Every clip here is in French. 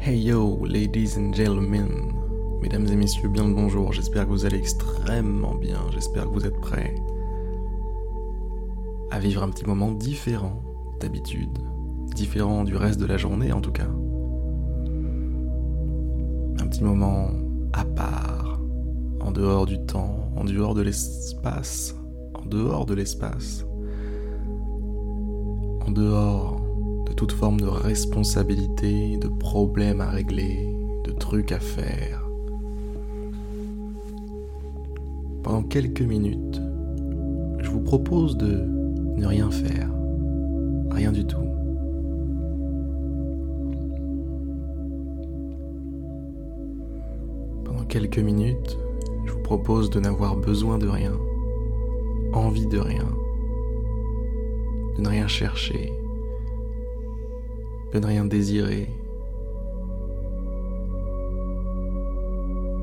Hey yo, ladies and gentlemen, mesdames et messieurs, bien le bonjour. J'espère que vous allez extrêmement bien. J'espère que vous êtes prêts à vivre un petit moment différent d'habitude, différent du reste de la journée en tout cas. Un petit moment à part, en dehors du temps, en dehors de l'espace, en dehors de l'espace, en dehors de toute forme de responsabilité, de problèmes à régler, de trucs à faire. Pendant quelques minutes, je vous propose de ne rien faire, rien du tout. Pendant quelques minutes, je vous propose de n'avoir besoin de rien, envie de rien, de ne rien chercher, de ne rien désirer.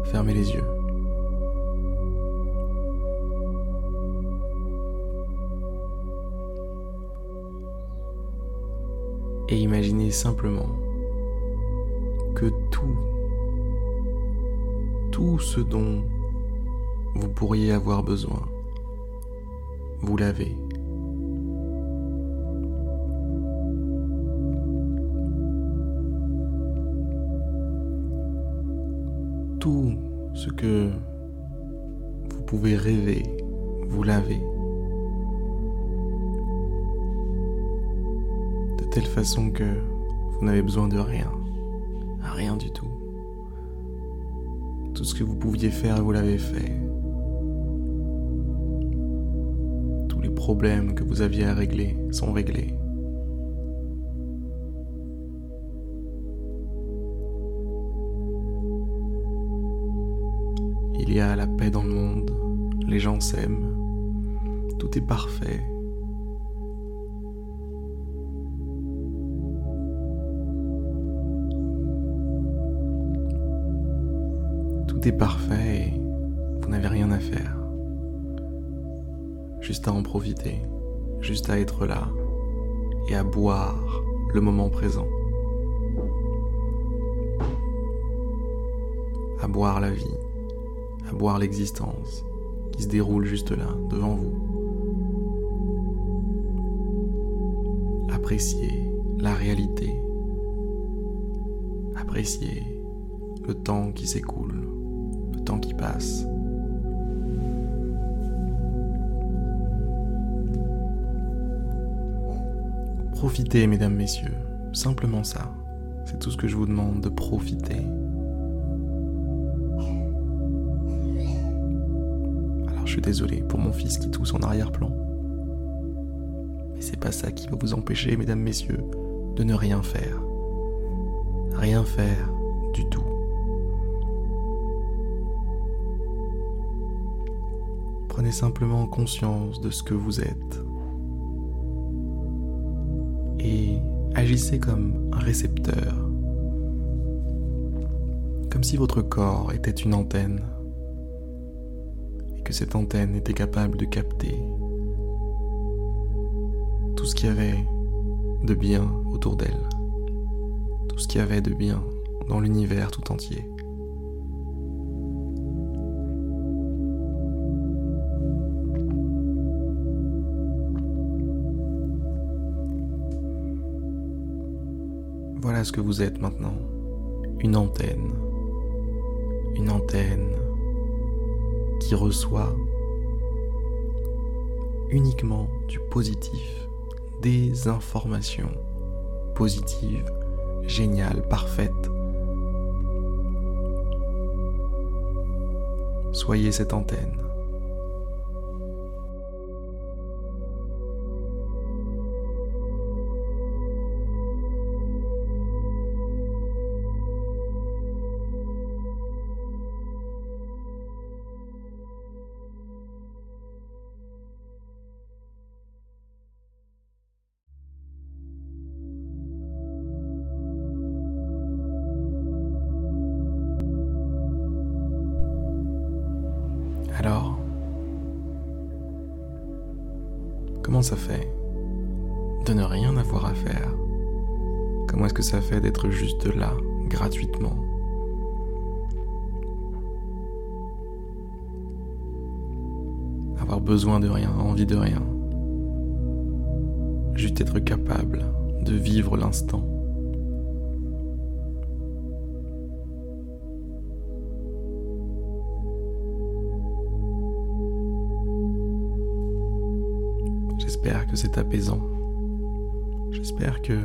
Fermez les yeux. Et imaginez simplement que tout, tout ce dont vous pourriez avoir besoin, vous l'avez. Tout ce que vous pouvez rêver, vous l'avez. De telle façon que vous n'avez besoin de rien, rien du tout. Tout ce que vous pouviez faire, vous l'avez fait. Tous les problèmes que vous aviez à régler sont réglés. Il y a la paix dans le monde, les gens s'aiment, tout est parfait. Tout est parfait et vous n'avez rien à faire. Juste à en profiter, juste à être là et à boire le moment présent. À boire la vie à boire l'existence qui se déroule juste là, devant vous. Appréciez la réalité. Appréciez le temps qui s'écoule, le temps qui passe. Profitez, mesdames, messieurs, simplement ça. C'est tout ce que je vous demande, de profiter. Suis désolé pour mon fils qui tousse en arrière-plan. Mais c'est pas ça qui va vous empêcher, mesdames, messieurs, de ne rien faire. Rien faire du tout. Prenez simplement conscience de ce que vous êtes. Et agissez comme un récepteur. Comme si votre corps était une antenne que cette antenne était capable de capter tout ce qu'il y avait de bien autour d'elle, tout ce qu'il y avait de bien dans l'univers tout entier. Voilà ce que vous êtes maintenant, une antenne, une antenne qui reçoit uniquement du positif, des informations positives, géniales, parfaites. Soyez cette antenne. Comment ça fait de ne rien avoir à faire? Comment est-ce que ça fait d'être juste là, gratuitement? Avoir besoin de rien, envie de rien. Juste être capable de vivre l'instant. J'espère que c'est apaisant. J'espère que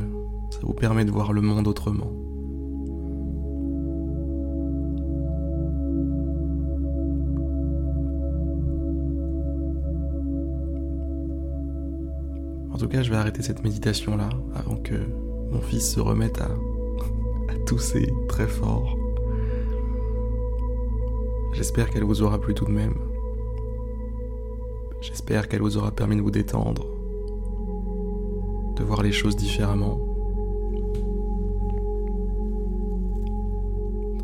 ça vous permet de voir le monde autrement. En tout cas, je vais arrêter cette méditation-là avant que mon fils se remette à, à tousser très fort. J'espère qu'elle vous aura plu tout de même. J'espère qu'elle vous aura permis de vous détendre, de voir les choses différemment.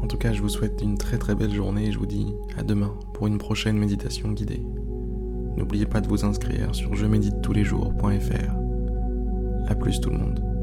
En tout cas, je vous souhaite une très très belle journée et je vous dis à demain pour une prochaine méditation guidée. N'oubliez pas de vous inscrire sur je médite tous les jours.fr. A plus tout le monde.